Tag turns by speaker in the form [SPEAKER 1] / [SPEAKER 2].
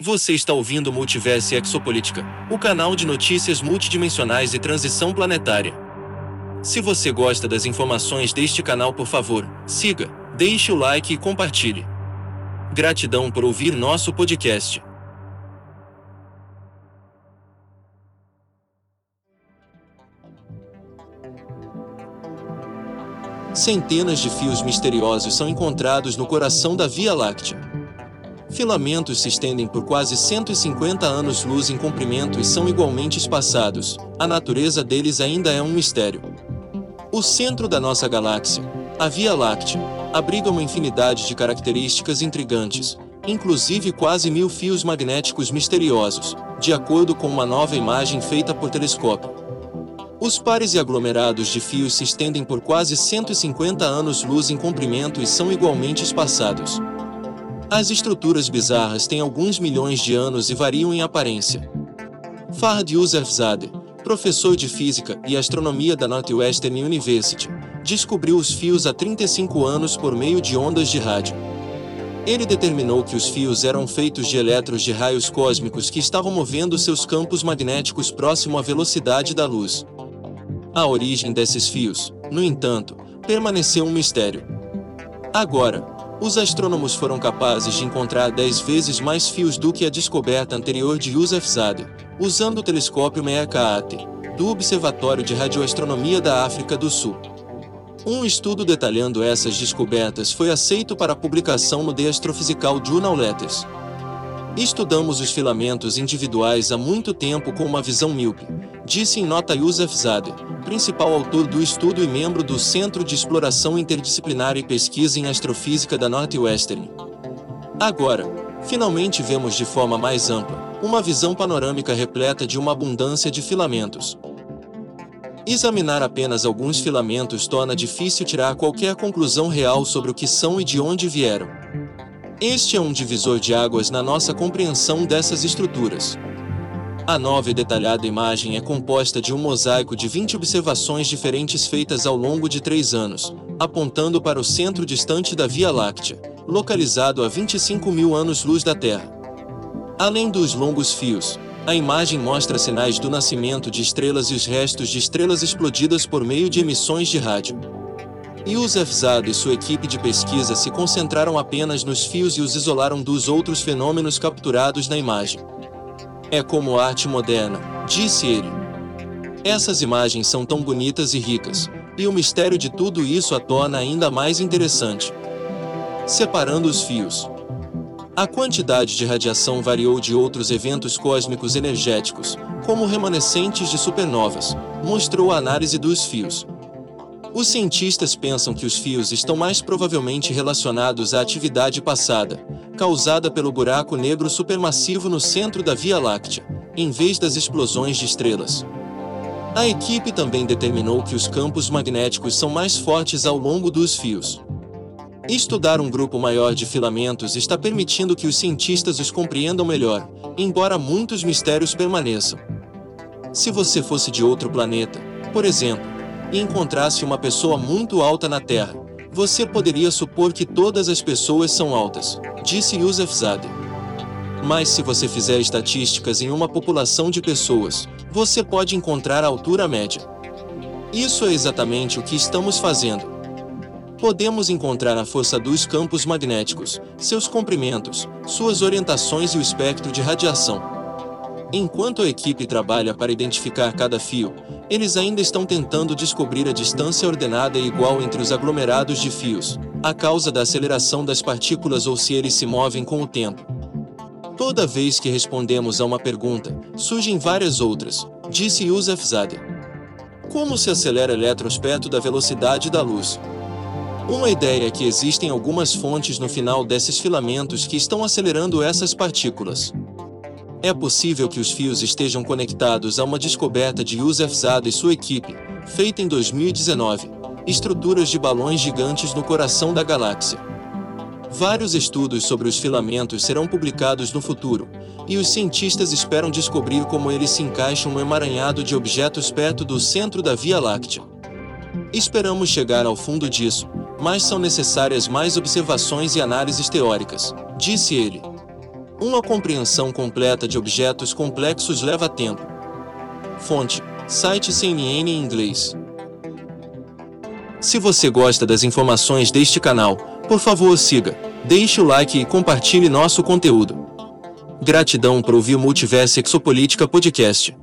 [SPEAKER 1] Você está ouvindo Multiverse Exopolítica, o canal de notícias multidimensionais e transição planetária. Se você gosta das informações deste canal, por favor, siga, deixe o like e compartilhe. Gratidão por ouvir nosso podcast. Centenas de fios misteriosos são encontrados no coração da Via Láctea. Filamentos se estendem por quase 150 anos-luz em comprimento e são igualmente espaçados. A natureza deles ainda é um mistério. O centro da nossa galáxia, a Via Láctea, abriga uma infinidade de características intrigantes, inclusive quase mil fios magnéticos misteriosos, de acordo com uma nova imagem feita por telescópio. Os pares e aglomerados de fios se estendem por quase 150 anos-luz em comprimento e são igualmente espaçados. As estruturas bizarras têm alguns milhões de anos e variam em aparência. Fard Yousefzadeh, professor de física e astronomia da Northwestern University, descobriu os fios há 35 anos por meio de ondas de rádio. Ele determinou que os fios eram feitos de elétrons de raios cósmicos que estavam movendo seus campos magnéticos próximo à velocidade da luz. A origem desses fios, no entanto, permaneceu um mistério. Agora, os astrônomos foram capazes de encontrar 10 vezes mais fios do que a descoberta anterior de Yousefzadeh, usando o telescópio Meerkat, do Observatório de Radioastronomia da África do Sul. Um estudo detalhando essas descobertas foi aceito para publicação no The Astrophysical Journal Letters. Estudamos os filamentos individuais há muito tempo com uma visão míope, disse em nota Youssef Zadeh, principal autor do estudo e membro do Centro de Exploração Interdisciplinar e Pesquisa em Astrofísica da Northwestern. Agora, finalmente vemos de forma mais ampla, uma visão panorâmica repleta de uma abundância de filamentos. Examinar apenas alguns filamentos torna difícil tirar qualquer conclusão real sobre o que são e de onde vieram. Este é um divisor de águas na nossa compreensão dessas estruturas. A nova e detalhada imagem é composta de um mosaico de 20 observações diferentes feitas ao longo de três anos, apontando para o centro distante da Via Láctea, localizado a 25 mil anos-luz da Terra. Além dos longos fios, a imagem mostra sinais do nascimento de estrelas e os restos de estrelas explodidas por meio de emissões de rádio. Yusef Zad e sua equipe de pesquisa se concentraram apenas nos fios e os isolaram dos outros fenômenos capturados na imagem. É como arte moderna, disse ele. Essas imagens são tão bonitas e ricas, e o mistério de tudo isso a torna ainda mais interessante. Separando os fios. A quantidade de radiação variou de outros eventos cósmicos energéticos, como remanescentes de supernovas, mostrou a análise dos fios. Os cientistas pensam que os fios estão mais provavelmente relacionados à atividade passada, causada pelo buraco negro supermassivo no centro da Via Láctea, em vez das explosões de estrelas. A equipe também determinou que os campos magnéticos são mais fortes ao longo dos fios. Estudar um grupo maior de filamentos está permitindo que os cientistas os compreendam melhor, embora muitos mistérios permaneçam. Se você fosse de outro planeta, por exemplo, e encontrasse uma pessoa muito alta na Terra, você poderia supor que todas as pessoas são altas, disse Youssef Zadeh. Mas se você fizer estatísticas em uma população de pessoas, você pode encontrar a altura média. Isso é exatamente o que estamos fazendo. Podemos encontrar a força dos campos magnéticos, seus comprimentos, suas orientações e o espectro de radiação. Enquanto a equipe trabalha para identificar cada fio, eles ainda estão tentando descobrir a distância ordenada e igual entre os aglomerados de fios, a causa da aceleração das partículas ou se eles se movem com o tempo. Toda vez que respondemos a uma pergunta, surgem várias outras, disse Youssef Zadeh. Como se acelera elétrons perto da velocidade da luz? Uma ideia é que existem algumas fontes no final desses filamentos que estão acelerando essas partículas. É possível que os fios estejam conectados a uma descoberta de Youssef Zada e sua equipe, feita em 2019, estruturas de balões gigantes no coração da galáxia. Vários estudos sobre os filamentos serão publicados no futuro, e os cientistas esperam descobrir como eles se encaixam no emaranhado de objetos perto do centro da Via Láctea. Esperamos chegar ao fundo disso, mas são necessárias mais observações e análises teóricas, disse ele. Uma compreensão completa de objetos complexos leva tempo. Fonte: site CNN em inglês. Se você gosta das informações deste canal, por favor siga, deixe o like e compartilhe nosso conteúdo. Gratidão por ouvir o Multiverso Exopolítica Podcast.